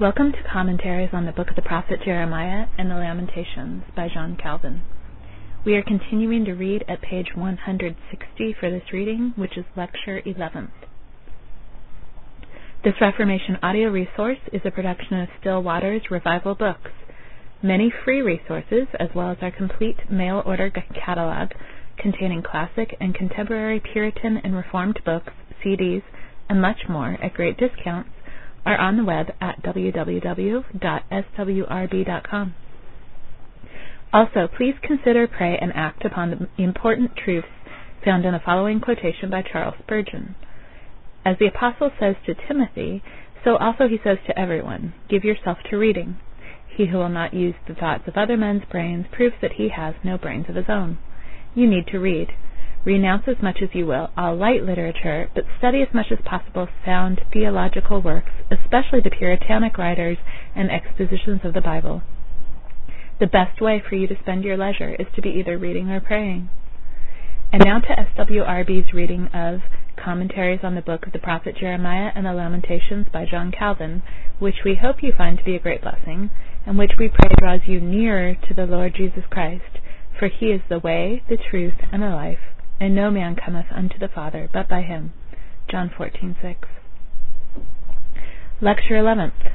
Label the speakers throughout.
Speaker 1: Welcome to Commentaries on the Book of the Prophet Jeremiah and the Lamentations by John Calvin. We are continuing to read at page 160 for this reading, which is Lecture 11th. This Reformation audio resource is a production of Still Waters Revival Books. Many free resources, as well as our complete mail order catalog containing classic and contemporary Puritan and Reformed books, CDs, and much more at great discounts, are on the web at www.swrb.com. Also, please consider, pray, and act upon the important truths found in the following quotation by Charles Spurgeon. As the Apostle says to Timothy, so also he says to everyone, give yourself to reading. He who will not use the thoughts of other men's brains proves that he has no brains of his own. You need to read. Renounce as much as you will all light literature, but study as much as possible sound theological works, especially the Puritanic writers and expositions of the Bible. The best way for you to spend your leisure is to be either reading or praying. And now to SWRB's reading of Commentaries on the Book of the Prophet Jeremiah and the Lamentations by John Calvin, which we hope you find to be a great blessing, and which we pray draws you nearer to the Lord Jesus Christ, for he is the way, the truth, and the life and no man cometh unto the Father but by him. John 14:6. Lecture 11th.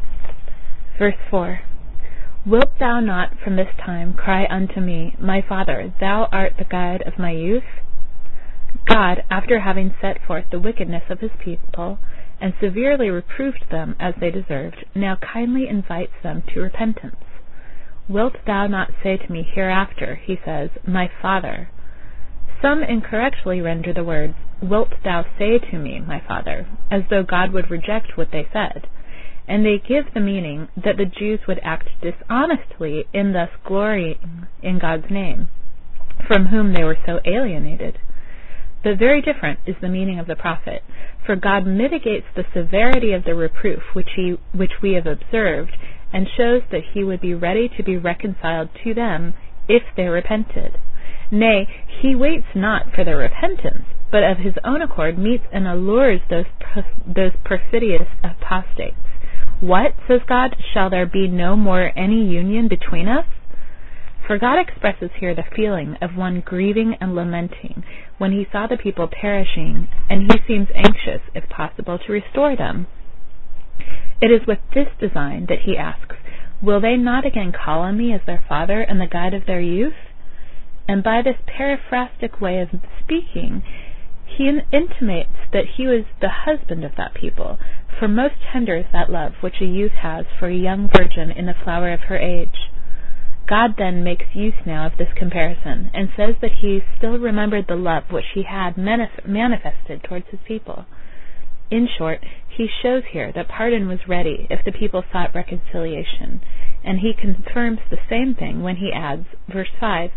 Speaker 1: Verse 4. Wilt thou not from this time cry unto me, My Father, thou art the guide of my youth? God, after having set forth the wickedness of his people, and severely reproved them as they deserved, now kindly invites them to repentance. Wilt thou not say to me hereafter, he says, My Father? Some incorrectly render the words, Wilt thou say to me, my Father, as though God would reject what they said, and they give the meaning that the Jews would act dishonestly in thus glorying in God's name, from whom they were so alienated. But very different is the meaning of the prophet, for God mitigates the severity of the reproof which he which we have observed, and shows that he would be ready to be reconciled to them if they repented. Nay, he waits not for their repentance, but of his own accord meets and allures those those perfidious apostates. What, says God, shall there be no more any union between us? For God expresses here the feeling of one grieving and lamenting when he saw the people perishing, and he seems anxious, if possible, to restore them. It is with this design that he asks, Will they not again call on me as their father and the guide of their youth? And by this periphrastic way of speaking, he intimates that he was the husband of that people, for most tender is that love which a youth has for a young virgin in the flower of her age. God then makes use now of this comparison, and says that he still remembered the love which he had manif- manifested towards his people. In short, he shows here that pardon was ready if the people sought reconciliation, and he confirms the same thing when he adds, verse 5,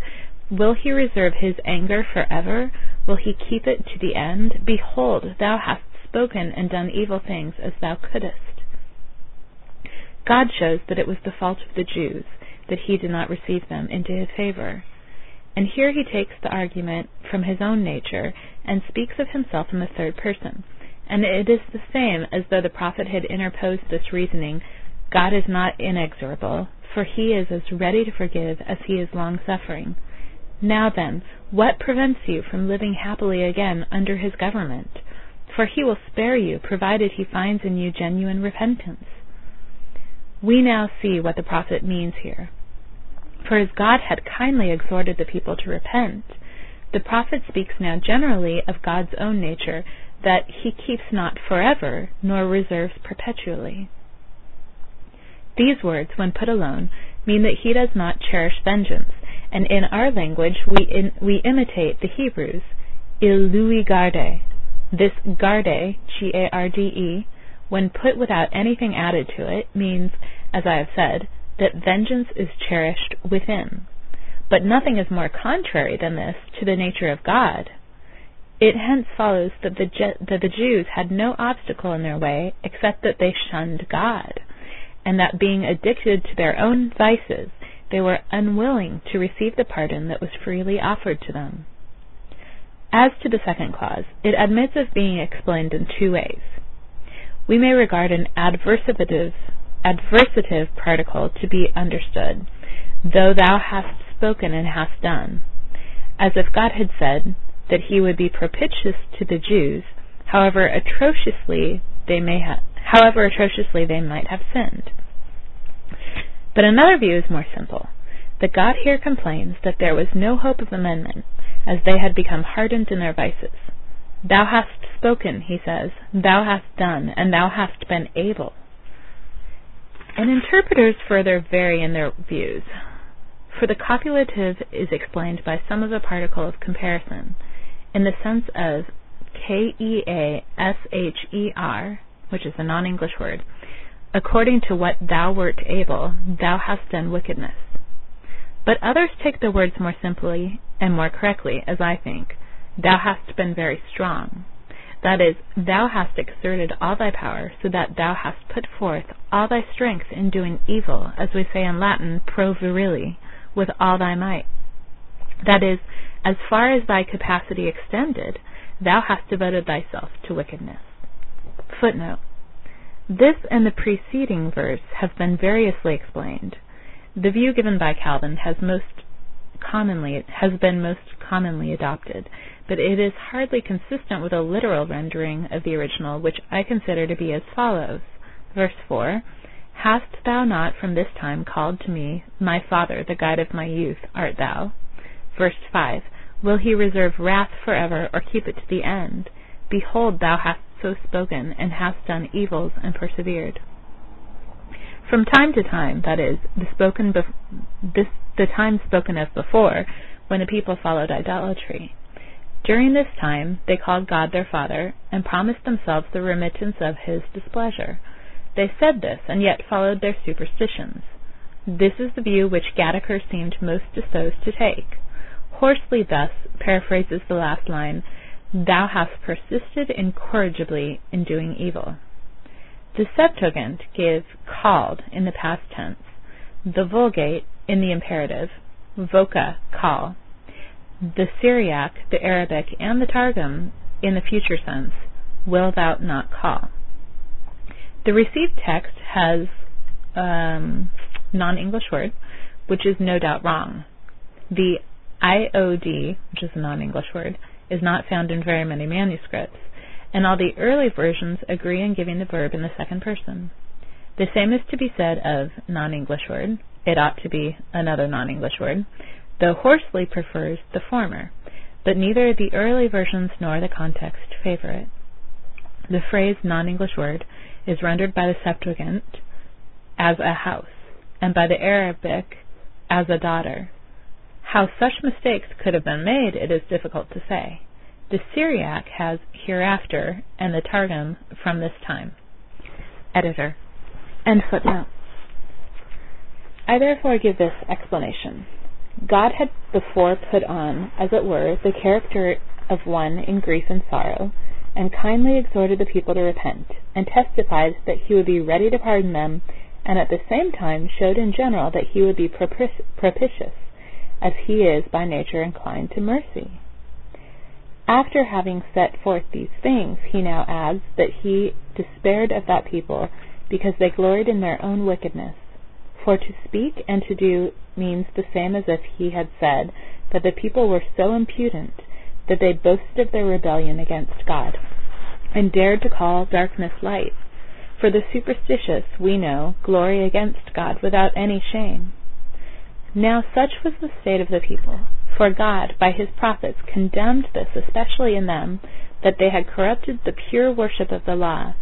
Speaker 1: Will he reserve his anger forever? Will he keep it to the end? Behold, thou hast spoken and done evil things as thou couldest. God shows that it was the fault of the Jews that he did not receive them into his favor. And here he takes the argument from his own nature and speaks of himself in the third person. And it is the same as though the prophet had interposed this reasoning God is not inexorable, for he is as ready to forgive as he is long suffering. Now then, what prevents you from living happily again under his government? For he will spare you, provided he finds in you genuine repentance. We now see what the prophet means here. For as God had kindly exhorted the people to repent, the prophet speaks now generally of God's own nature, that he keeps not forever, nor reserves perpetually. These words, when put alone, mean that he does not cherish vengeance, and in our language we in, we imitate the Hebrews, il lui garde. This garde, G-A-R-D-E, when put without anything added to it, means, as I have said, that vengeance is cherished within. But nothing is more contrary than this to the nature of God. It hence follows that the, that the Jews had no obstacle in their way except that they shunned God, and that being addicted to their own vices, they were unwilling to receive the pardon that was freely offered to them. As to the second clause, it admits of being explained in two ways. We may regard an adversative adversative particle to be understood, though thou hast spoken and hast done, as if God had said that he would be propitious to the Jews, however atrociously they may have however atrociously they might have sinned. But another view is more simple, that God here complains that there was no hope of amendment, as they had become hardened in their vices. Thou hast spoken, he says, thou hast done, and thou hast been able. And interpreters further vary in their views. For the copulative is explained by some of the particle of comparison, in the sense of K-E-A-S-H-E-R, which is a non-English word, according to what thou wert able, thou hast done wickedness. But others take the words more simply and more correctly, as I think. Thou hast been very strong. That is, thou hast exerted all thy power, so that thou hast put forth all thy strength in doing evil, as we say in Latin, pro virile, with all thy might. That is, as far as thy capacity extended, thou hast devoted thyself to wickedness. Footnote. This and the preceding verse have been variously explained. The view given by Calvin has most commonly has been most commonly adopted, but it is hardly consistent with a literal rendering of the original, which I consider to be as follows. Verse 4 Hast thou not from this time called to me, My Father, the guide of my youth, art thou? Verse 5 Will he reserve wrath forever, or keep it to the end? Behold, thou hast so spoken, and hast done evils, and persevered. From time to time, that is, the spoken bef- this the time spoken of before, when the people followed idolatry. During this time they called God their Father, and promised themselves the remittance of his displeasure. They said this, and yet followed their superstitions. This is the view which Gataker seemed most disposed to take. Horsley thus paraphrases the last line, Thou hast persisted incorrigibly in doing evil. The Septuagint gives called in the past tense, the Vulgate in the imperative, voca, call, the Syriac, the Arabic, and the Targum in the future sense, will thou not call. The received text has um, non-English word, which is no doubt wrong. The IOD, which is a non-English word, is not found in very many manuscripts, and all the early versions agree in giving the verb in the second person. The same is to be said of non-English word. It ought to be another non-English word, though Horsley prefers the former, but neither the early versions nor the context favor it. The phrase non-English word is rendered by the Septuagint as a house, and by the Arabic as a daughter. How such mistakes could have been made, it is difficult to say. The Syriac has hereafter, and the Targum from this time. Editor. I therefore give this explanation. God had before put on, as it were, the character of one in grief and sorrow, and kindly exhorted the people to repent, and testified that he would be ready to pardon them, and at the same time showed in general that he would be propitious as he is by nature inclined to mercy. After having set forth these things, he now adds that he despaired of that people because they gloried in their own wickedness. For to speak and to do means the same as if he had said that the people were so impudent that they boasted of their rebellion against God, and dared to call darkness light. For the superstitious, we know, glory against God without any shame. Now such was the state of the people. For God, by his prophets, condemned this, especially in them, that they had corrupted the pure worship of the law,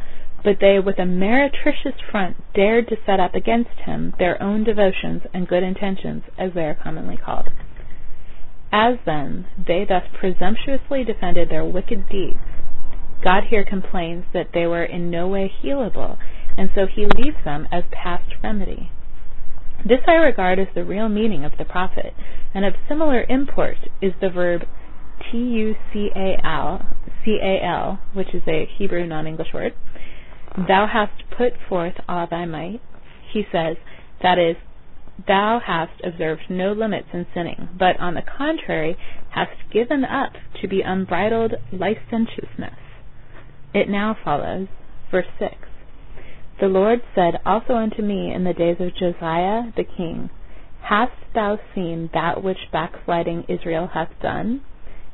Speaker 1: but they with a meretricious front dared to set up against him their own devotions and good intentions, as they are commonly called. As then they thus presumptuously defended their wicked deeds, God here complains that they were in no way healable, and so he leaves them as past remedy. This I regard as the real meaning of the prophet, and of similar import is the verb tucal, C-A-L, which is a Hebrew non-English word. Thou hast put forth all thy might. He says, that is, thou hast observed no limits in sinning, but on the contrary hast given up to be unbridled licentiousness. It now follows, verse 6. The Lord said also unto me in the days of Josiah the king, Hast thou seen that which backsliding Israel hath done?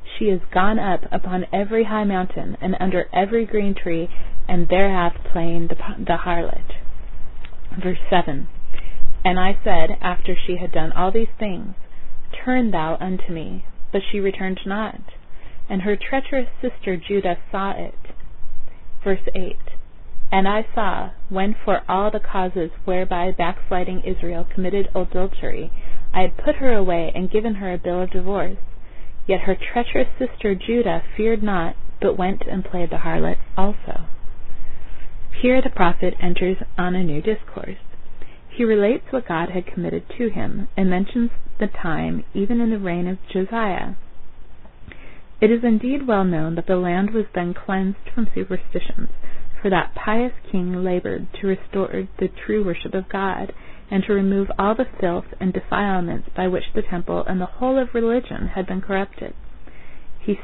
Speaker 1: She is gone up upon every high mountain, and under every green tree, and there hath played the harlot. Verse 7 And I said, after she had done all these things, Turn thou unto me. But she returned not. And her treacherous sister Judah saw it. Verse 8 and I saw, when for all the causes whereby backsliding Israel committed adultery, I had put her away and given her a bill of divorce. Yet her treacherous sister Judah feared not, but went and played the harlot also. Here the prophet enters on a new discourse. He relates what God had committed to him, and mentions the time even in the reign of Josiah. It is indeed well known that the land was then cleansed from superstitions, for that pious king labored to restore the true worship of God, and to remove all the filth and defilements by which the temple and the whole of religion had been corrupted. He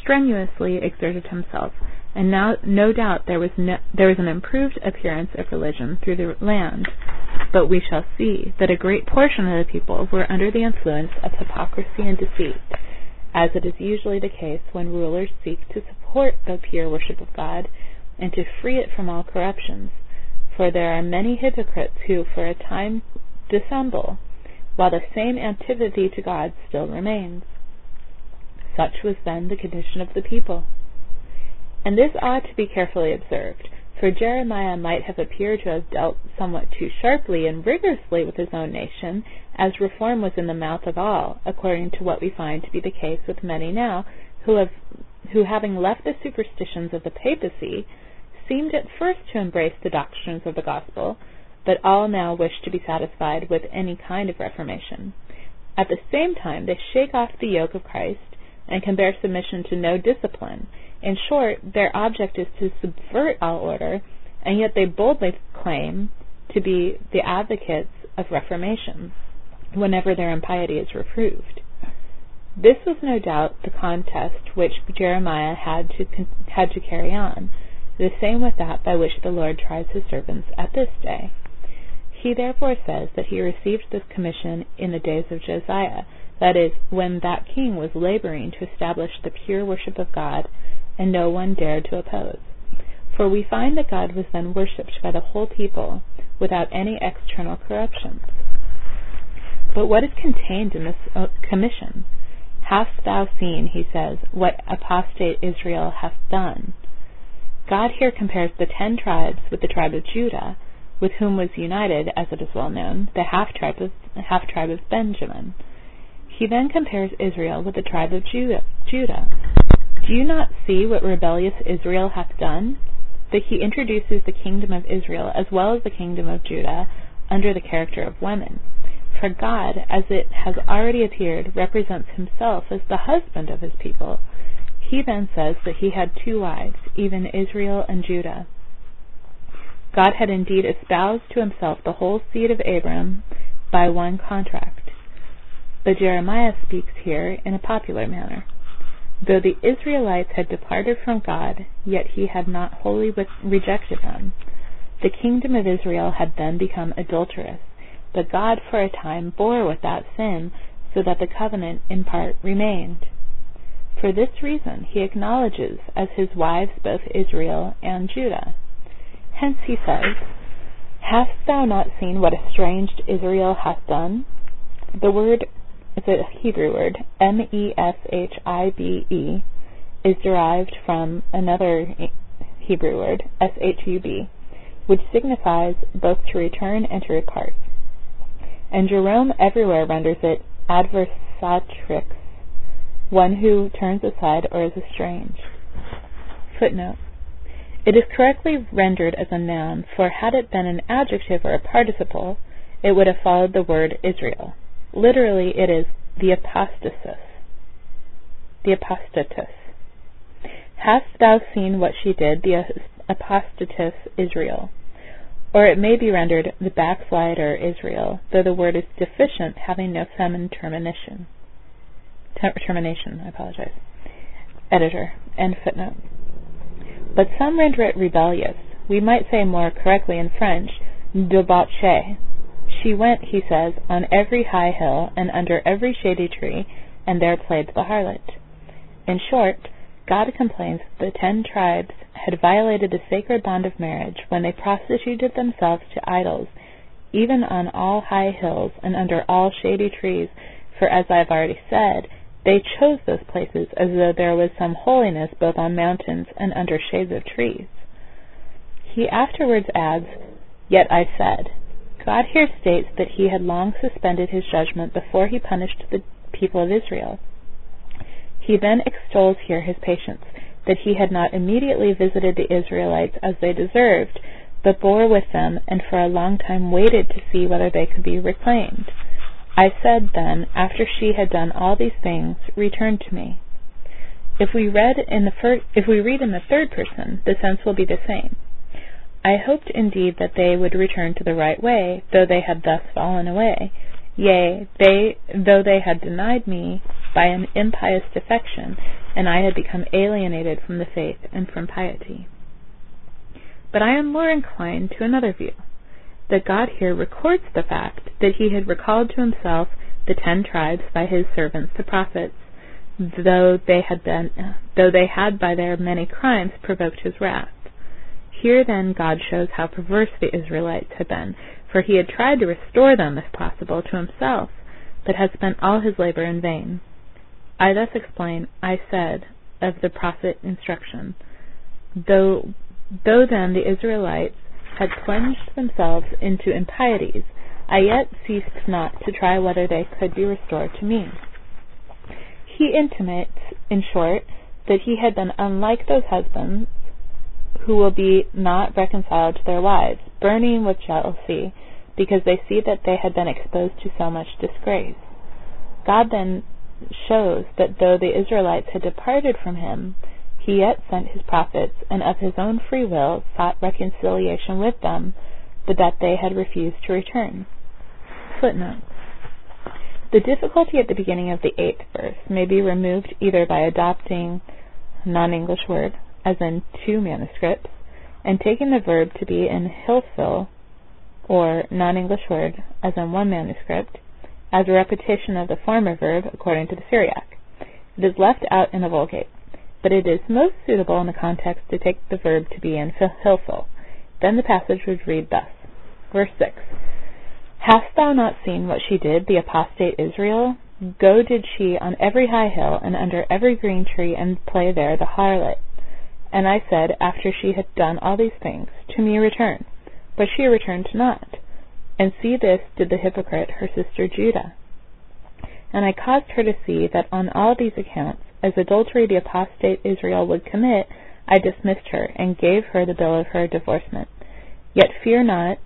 Speaker 1: strenuously exerted himself, and now no doubt there was no, there was an improved appearance of religion through the land. But we shall see that a great portion of the people were under the influence of hypocrisy and deceit, as it is usually the case when rulers seek to support the pure worship of God and to free it from all corruptions. For there are many hypocrites who for a time dissemble, while the same antipathy to God still remains. Such was then the condition of the people. And this ought to be carefully observed, for Jeremiah might have appeared to have dealt somewhat too sharply and rigorously with his own nation, as reform was in the mouth of all, according to what we find to be the case with many now, who have who having left the superstitions of the papacy, seemed at first to embrace the doctrines of the gospel, but all now wish to be satisfied with any kind of reformation. At the same time, they shake off the yoke of Christ and can bear submission to no discipline. In short, their object is to subvert all order, and yet they boldly claim to be the advocates of reformation whenever their impiety is reproved. This was no doubt the contest which Jeremiah had to had to carry on the same with that by which the Lord tries his servants at this day. He therefore says that he received this commission in the days of Josiah, that is, when that king was laboring to establish the pure worship of God, and no one dared to oppose. For we find that God was then worshipped by the whole people, without any external corruptions. But what is contained in this uh, commission? Hast thou seen, he says, what apostate Israel hath done? God here compares the ten tribes with the tribe of Judah, with whom was united, as it is well known, the half tribe of half tribe of Benjamin. He then compares Israel with the tribe of Judah. Judah. Do you not see what rebellious Israel hath done? That he introduces the kingdom of Israel as well as the kingdom of Judah under the character of women. For God, as it has already appeared, represents himself as the husband of his people he then says that he had two wives, even Israel and Judah. God had indeed espoused to himself the whole seed of Abram by one contract. But Jeremiah speaks here in a popular manner. Though the Israelites had departed from God, yet he had not wholly rejected them. The kingdom of Israel had then become adulterous, but God for a time bore with that sin, so that the covenant in part remained. For this reason he acknowledges as his wives both Israel and Judah. Hence he says, Hast thou not seen what estranged Israel hath done? The word is a Hebrew word, M-E-S-H-I-B-E, is derived from another Hebrew word, S-H-U-B, which signifies both to return and to repart. And Jerome everywhere renders it adversatrix, one who turns aside or is estranged. Footnote. It is correctly rendered as a noun, for had it been an adjective or a participle, it would have followed the word Israel. Literally, it is the apostasis. The apostatus. Hast thou seen what she did, the apostatus Israel? Or it may be rendered the backslider Israel, though the word is deficient, having no feminine termination termination. I apologize. Editor. End footnote. But some render it rebellious, We might say more correctly in French, debauchee. She went, he says, on every high hill and under every shady tree, and there played the harlot. In short, God complains that the ten tribes had violated the sacred bond of marriage when they prostituted themselves to idols, even on all high hills and under all shady trees, for as I have already said, they chose those places as though there was some holiness both on mountains and under shades of trees. He afterwards adds, Yet I said. God here states that he had long suspended his judgment before he punished the people of Israel. He then extols here his patience, that he had not immediately visited the Israelites as they deserved, but bore with them, and for a long time waited to see whether they could be reclaimed. I said then, after she had done all these things, return to me. If we read in the if we read in the third person, the sense will be the same. I hoped indeed that they would return to the right way, though they had thus fallen away. Yea, they, though they had denied me by an impious defection, and I had become alienated from the faith and from piety. But I am more inclined to another view, that God here records the fact that he had recalled to himself the ten tribes by his servants the prophets, though they had been, though they had by their many crimes provoked his wrath. Here then God shows how perverse the Israelites had been, for he had tried to restore them, if possible, to himself, but had spent all his labor in vain. I thus explain, I said, of the prophet instruction. Though, though then the Israelites had plunged themselves into impieties, I yet ceased not to try whether they could be restored to me. He intimates, in short, that he had been unlike those husbands who will be not reconciled to their wives, burning with jealousy, because they see that they had been exposed to so much disgrace. God then shows that though the Israelites had departed from him, he yet sent his prophets, and of his own free will sought reconciliation with them, but that they had refused to return. Footnote. The difficulty at the beginning of the eighth verse may be removed either by adopting non-English word, as in two manuscripts, and taking the verb to be in hiphil, or non-English word, as in one manuscript, as a repetition of the former verb according to the Syriac. It is left out in the Vulgate, but it is most suitable in the context to take the verb to be in hiphil. Then the passage would read thus. Verse 6. Hast thou not seen what she did, the apostate Israel? Go did she on every high hill and under every green tree and play there the harlot. And I said, after she had done all these things, To me return. But she returned not. And see this did the hypocrite her sister Judah. And I caused her to see that on all these accounts, as adultery the apostate Israel would commit, I dismissed her, and gave her the bill of her divorcement. Yet fear not,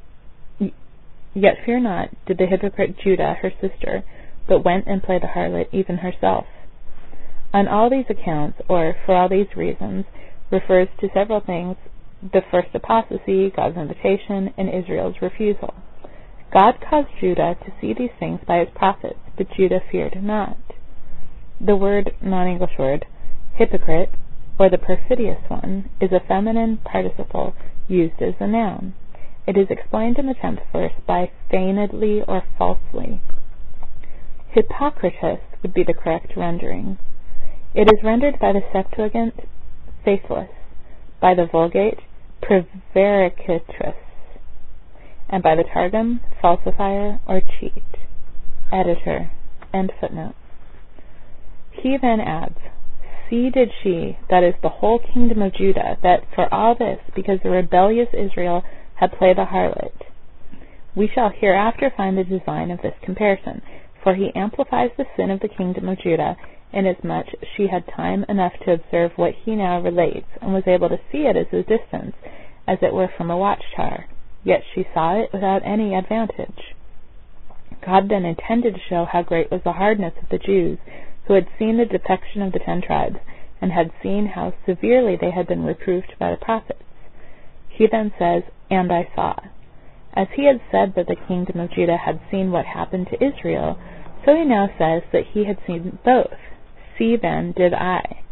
Speaker 1: yet fear not, did the hypocrite Judah her sister, but went and played the harlot even herself. On all these accounts, or for all these reasons, refers to several things the first apostasy, God's invitation, and Israel's refusal. God caused Judah to see these things by his prophets, but Judah feared not. The word, non English word, hypocrite, or the perfidious one, is a feminine participle used as a noun. It is explained in the tenth verse by feignedly or falsely. Hypocritus would be the correct rendering. It is rendered by the Septuagint faithless, by the Vulgate, prevaricatress, and by the Targum, falsifier or cheat. Editor. End footnote. He then adds, See did she, that is the whole kingdom of Judah, that for all this, because the rebellious Israel had played the harlot. We shall hereafter find the design of this comparison, for he amplifies the sin of the kingdom of Judah inasmuch she had time enough to observe what he now relates, and was able to see it at a distance, as it were from a watchtower. Yet she saw it without any advantage. God then intended to show how great was the hardness of the Jews, who had seen the defection of the ten tribes, and had seen how severely they had been reproved by the prophets. He then says, And I saw. As he had said that the kingdom of Judah had seen what happened to Israel, so he now says that he had seen both, See then did I.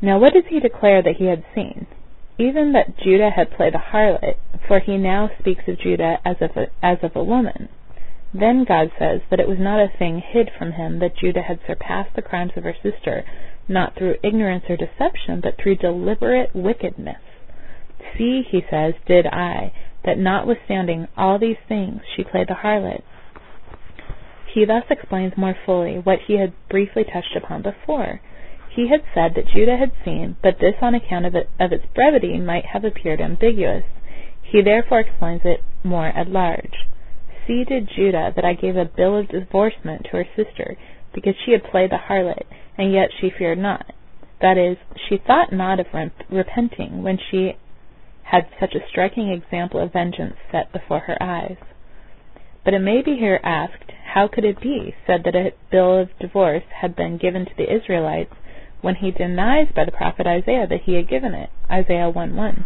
Speaker 1: Now what does he declare that he had seen? even that Judah had played a harlot, for he now speaks of Judah as of a, as of a woman. Then God says that it was not a thing hid from him that Judah had surpassed the crimes of her sister, not through ignorance or deception, but through deliberate wickedness. See, he says, did I, that notwithstanding all these things she played the harlot. He thus explains more fully what he had briefly touched upon before. He had said that Judah had seen, but this on account of, it, of its brevity might have appeared ambiguous. He therefore explains it more at large. See did Judah that I gave a bill of divorcement to her sister, because she had played the harlot, and yet she feared not. That is, she thought not of repenting when she had such a striking example of vengeance set before her eyes. But it may be here asked, how could it be said that a bill of divorce had been given to the Israelites when he denies by the prophet Isaiah that he had given it? Isaiah 1:1.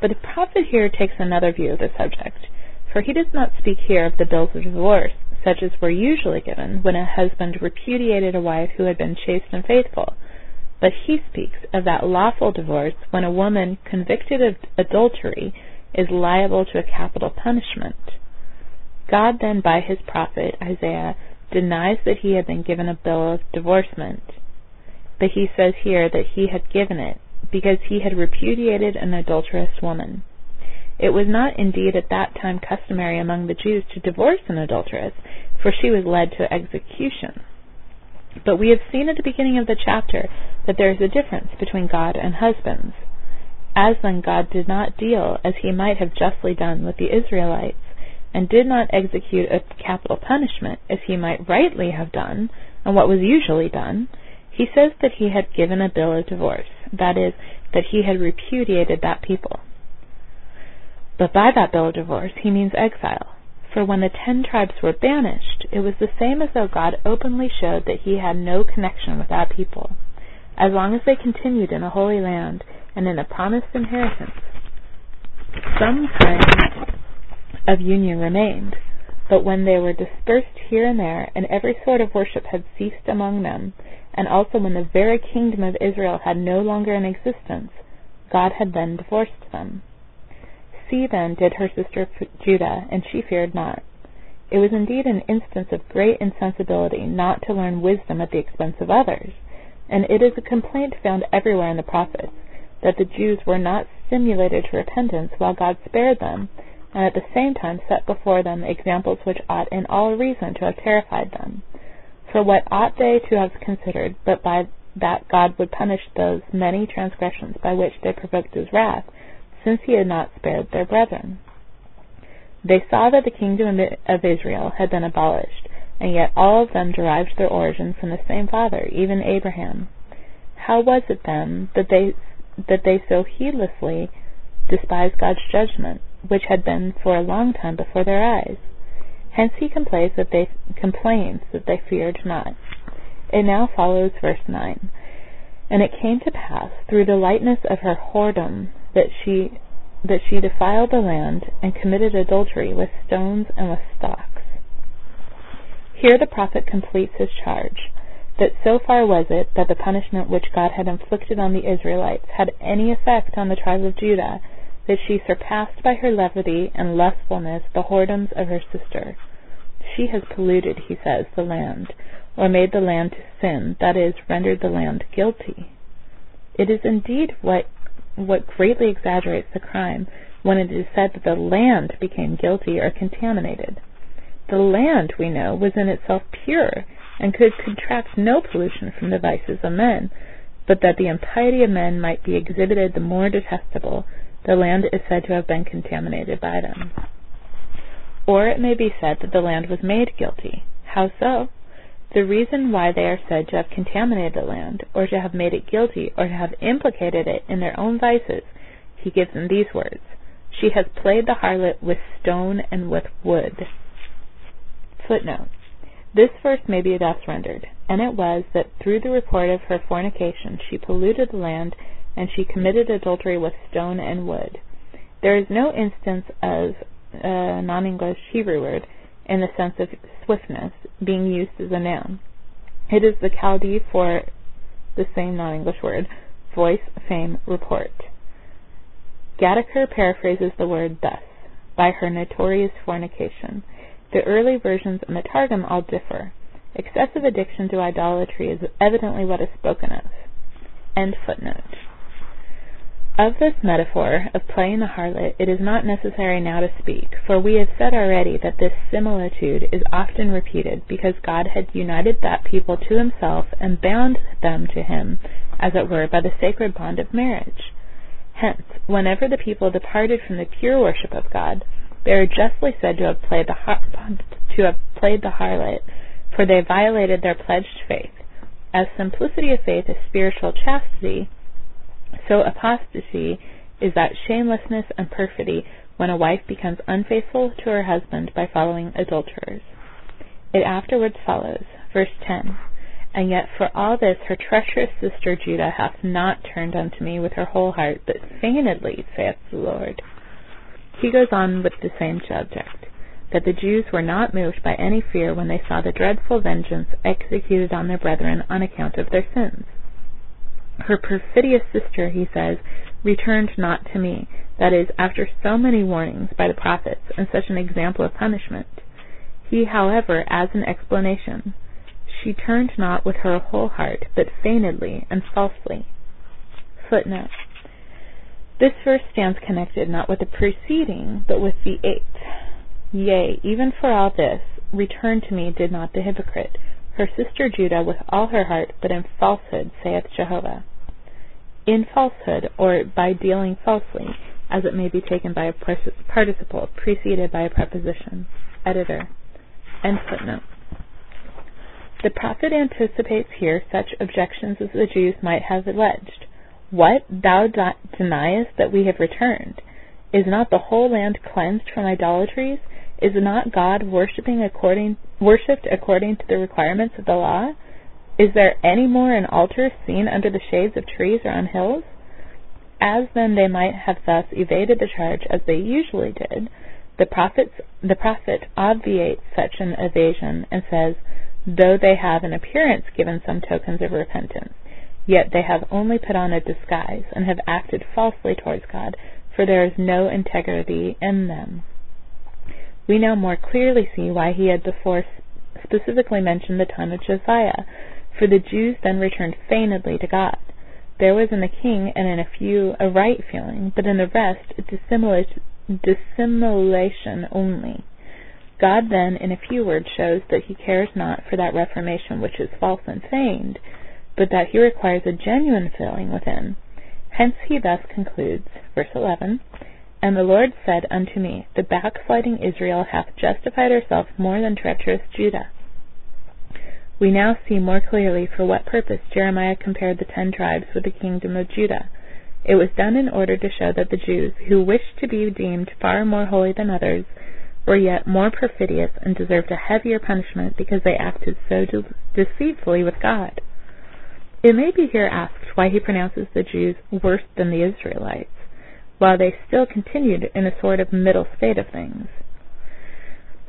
Speaker 1: But the prophet here takes another view of the subject, for he does not speak here of the bills of divorce such as were usually given when a husband repudiated a wife who had been chaste and faithful, but he speaks of that lawful divorce when a woman convicted of adultery is liable to a capital punishment. God then, by his prophet Isaiah, denies that he had been given a bill of divorcement, but he says here that he had given it because he had repudiated an adulterous woman. It was not indeed at that time customary among the Jews to divorce an adulteress, for she was led to execution. But we have seen at the beginning of the chapter that there is a difference between God and husbands. As then God did not deal as he might have justly done with the Israelites, and did not execute a capital punishment as he might rightly have done, and what was usually done, he says that he had given a bill of divorce, that is, that he had repudiated that people. But by that bill of divorce he means exile. For when the ten tribes were banished, it was the same as though God openly showed that he had no connection with that people. As long as they continued in a holy land and in a promised inheritance, some kind of union remained. But when they were dispersed here and there, and every sort of worship had ceased among them, and also when the very kingdom of Israel had no longer an existence, God had then divorced them. See then did her sister Judah, and she feared not. It was indeed an instance of great insensibility not to learn wisdom at the expense of others, and it is a complaint found everywhere in the prophets, that the Jews were not stimulated to repentance while God spared them, and at the same time set before them examples which ought in all reason to have terrified them. For what ought they to have considered, but by that God would punish those many transgressions by which they provoked his wrath, since he had not spared their brethren. They saw that the kingdom of Israel had been abolished, and yet all of them derived their origin from the same father, even Abraham. How was it then that they that they so heedlessly despised God's judgment, which had been for a long time before their eyes? Hence he complains that they complains that they feared not. It now follows verse nine. And it came to pass through the lightness of her whoredom that she that she defiled the land and committed adultery with stones and with stocks. Here the prophet completes his charge that so far was it that the punishment which God had inflicted on the Israelites had any effect on the tribe of Judah that she surpassed by her levity and lustfulness the whoredoms of her sister. She has polluted, he says, the land, or made the land to sin, that is, rendered the land guilty. It is indeed what what greatly exaggerates the crime when it is said that the land became guilty or contaminated. The land, we know, was in itself pure and could contract no pollution from the vices of men, but that the impiety of men might be exhibited the more detestable, the land is said to have been contaminated by them. Or it may be said that the land was made guilty. How so? The reason why they are said to have contaminated the land, or to have made it guilty, or to have implicated it in their own vices, he gives in these words She has played the harlot with stone and with wood. Footnote. This verse may be thus rendered And it was that through the report of her fornication she polluted the land, and she committed adultery with stone and wood. There is no instance of uh, a non English Hebrew word in the sense of swiftness being used as a noun. It is the Chaldee for the same non English word, voice, fame, report. Gataker paraphrases the word thus, by her notorious fornication. The early versions and the Targum all differ. Excessive addiction to idolatry is evidently what is spoken of. End footnote. Of this metaphor of playing the harlot it is not necessary now to speak, for we have said already that this similitude is often repeated because God had united that people to himself and bound them to him, as it were, by the sacred bond of marriage. Hence, whenever the people departed from the pure worship of God, they are justly said to have played the, har- to have played the harlot, for they violated their pledged faith. As simplicity of faith is spiritual chastity, so apostasy is that shamelessness and perfidy when a wife becomes unfaithful to her husband by following adulterers. It afterwards follows, verse 10 And yet for all this her treacherous sister Judah hath not turned unto me with her whole heart, but feignedly, saith the Lord. He goes on with the same subject that the Jews were not moved by any fear when they saw the dreadful vengeance executed on their brethren on account of their sins. Her perfidious sister, he says, returned not to me, that is, after so many warnings by the prophets and such an example of punishment. He, however, adds an explanation. She turned not with her whole heart, but feignedly and falsely. Footnote. This verse stands connected not with the preceding, but with the eighth. Yea, even for all this, return to me did not the hypocrite, her sister Judah with all her heart, but in falsehood, saith Jehovah in falsehood or by dealing falsely, as it may be taken by a participle preceded by a preposition. Editor. End footnote. The prophet anticipates here such objections as the Jews might have alleged. What? Thou deniest that we have returned? Is not the whole land cleansed from idolatries? Is not God worshipped according to the requirements of the law? Is there any more an altar seen under the shades of trees or on hills? As then they might have thus evaded the charge as they usually did, the, prophets, the prophet obviates such an evasion and says, Though they have in appearance given some tokens of repentance, yet they have only put on a disguise and have acted falsely towards God, for there is no integrity in them. We now more clearly see why he had before specifically mentioned the time of Josiah, for the Jews then returned feignedly to God. There was in the king and in a few a right feeling, but in the rest dissimulation only. God then, in a few words, shows that he cares not for that reformation which is false and feigned, but that he requires a genuine feeling within. Hence he thus concludes, verse 11, And the Lord said unto me, The backsliding Israel hath justified herself more than treacherous Judah. We now see more clearly for what purpose Jeremiah compared the ten tribes with the kingdom of Judah. It was done in order to show that the Jews, who wished to be deemed far more holy than others, were yet more perfidious and deserved a heavier punishment because they acted so de- deceitfully with God. It may be here asked why he pronounces the Jews worse than the Israelites, while they still continued in a sort of middle state of things.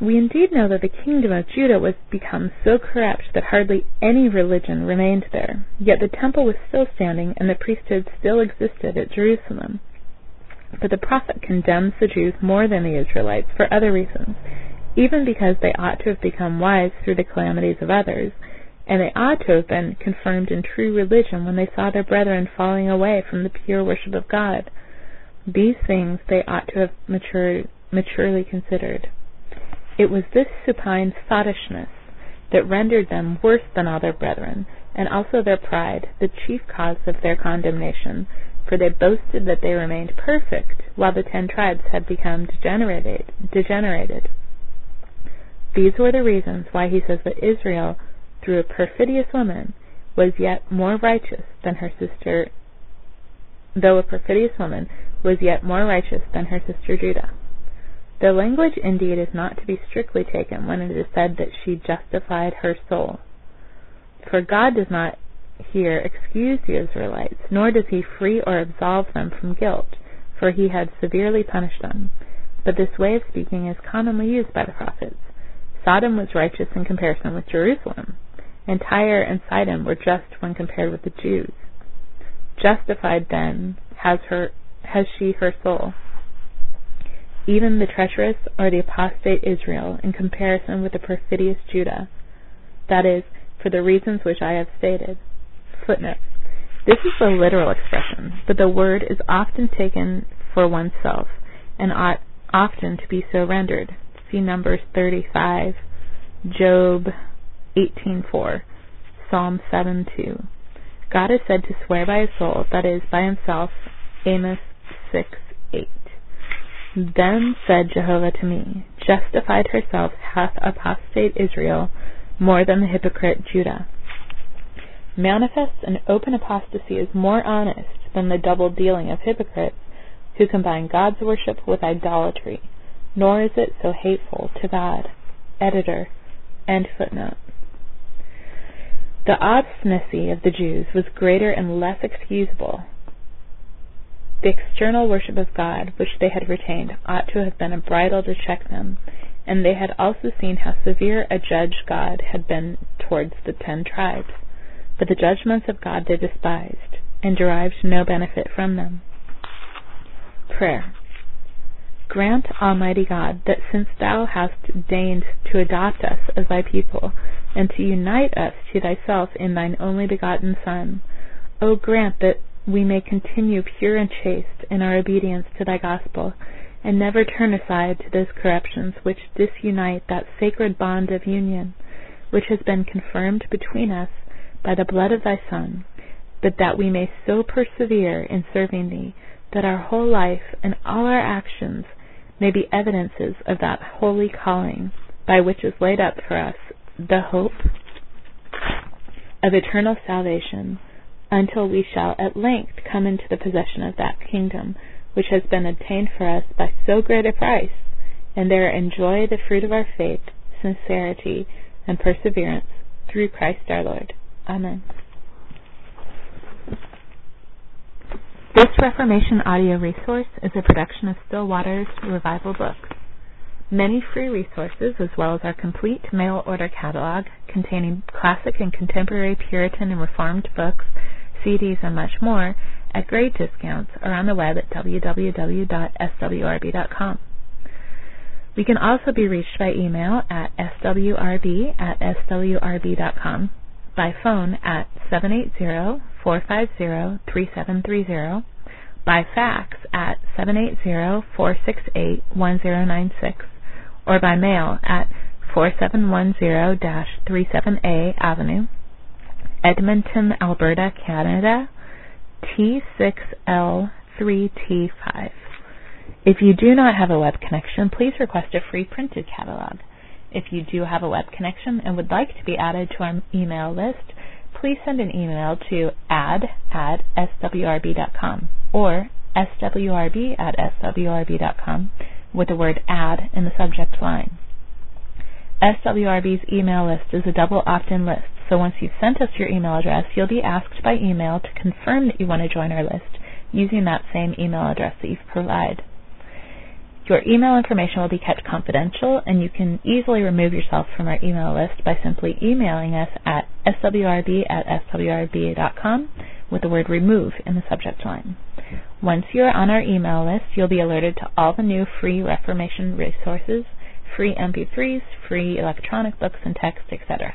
Speaker 1: We indeed know that the kingdom of Judah was become so corrupt that hardly any religion remained there, yet the temple was still standing and the priesthood still existed at Jerusalem. But the prophet condemns the Jews more than the Israelites for other reasons, even because they ought to have become wise through the calamities of others, and they ought to have been confirmed in true religion when they saw their brethren falling away from the pure worship of God. These things they ought to have mature, maturely considered. It was this supine sottishness that rendered them worse than all their brethren, and also their pride, the chief cause of their condemnation, for they boasted that they remained perfect, while the ten tribes had become degenerated. These were the reasons why he says that Israel, through a perfidious woman, was yet more righteous than her sister, though a perfidious woman, was yet more righteous than her sister Judah. The language indeed is not to be strictly taken when it is said that she justified her soul. For God does not here excuse the Israelites, nor does he free or absolve them from guilt, for he had severely punished them. But this way of speaking is commonly used by the prophets. Sodom was righteous in comparison with Jerusalem, and Tyre and Sidon were just when compared with the Jews. Justified, then, has her has she her soul? Even the treacherous or the apostate Israel in comparison with the perfidious Judah. That is, for the reasons which I have stated. Footnote. This is the literal expression, but the word is often taken for oneself and ought often to be so rendered. See Numbers 35, Job 18:4, Psalm 7:2. God is said to swear by his soul, that is, by himself. Amos 6:8. Then said Jehovah to me, Justified herself hath apostate Israel more than the hypocrite Judah. Manifest and open apostasy is more honest than the double dealing of hypocrites who combine God's worship with idolatry, nor is it so hateful to God. Editor. End footnote. The obstinacy of the Jews was greater and less excusable. The external worship of God which they had retained ought to have been a bridle to check them, and they had also seen how severe a judge God had been towards the ten tribes. But the judgments of God they despised, and derived no benefit from them. Prayer. Grant, Almighty God, that since Thou hast deigned to adopt us as Thy people, and to unite us to Thyself in Thine only begotten Son, O grant that we may continue pure and chaste in our obedience to Thy gospel, and never turn aside to those corruptions which disunite that sacred bond of union, which has been confirmed between us by the blood of Thy Son, but that we may so persevere in serving Thee, that our whole life and all our actions may be evidences of that holy calling by which is laid up for us the hope of eternal salvation until we shall at length come into the possession of that kingdom which has been obtained for us by so great a price, and there enjoy the fruit of our faith, sincerity, and perseverance through Christ our Lord. Amen. This Reformation audio resource is a production of Still Waters Revival Books. Many free resources, as well as our complete mail order catalog containing classic and contemporary Puritan and Reformed books, CDs, and much more, at great discounts or on the web at www.swrb.com. We can also be reached by email at swrb at swrb.com, by phone at 780-450-3730, by fax at 780-468-1096, or by mail at 4710-37A Avenue, Edmonton, Alberta, Canada, T6L3T5. If you do not have a web connection, please request a free printed catalog. If you do have a web connection and would like to be added to our email list, please send an email to add at swrb.com or swrb at swrb.com with the word add in the subject line. SWRB's email list is a double opt-in list, so once you've sent us your email address, you'll be asked by email to confirm that you want to join our list using that same email address that you've provided. Your email information will be kept confidential, and you can easily remove yourself from our email list by simply emailing us at swrb at swrb.com with the word remove in the subject line. Once you are on our email list, you'll be alerted to all the new free Reformation resources, free MP3s, free electronic books and text, etc.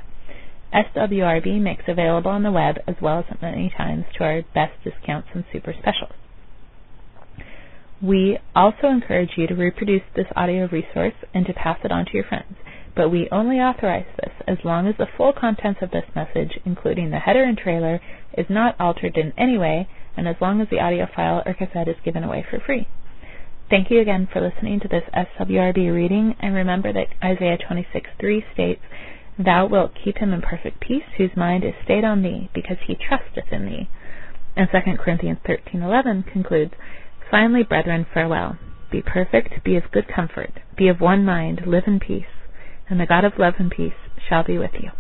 Speaker 1: SWRB makes available on the web as well as many times to our best discounts and super specials. We also encourage you to reproduce this audio resource and to pass it on to your friends, but we only authorize this as long as the full contents of this message, including the header and trailer, is not altered in any way and as long as the audio file or cassette is given away for free. Thank you again for listening to this SWRB reading, and remember that Isaiah 26:3 states, Thou wilt keep him in perfect peace, whose mind is stayed on thee, because he trusteth in thee. And 2 Corinthians 13:11 concludes, Finally, brethren, farewell. Be perfect, be of good comfort, be of one mind, live in peace, and the God of love and peace shall be with you.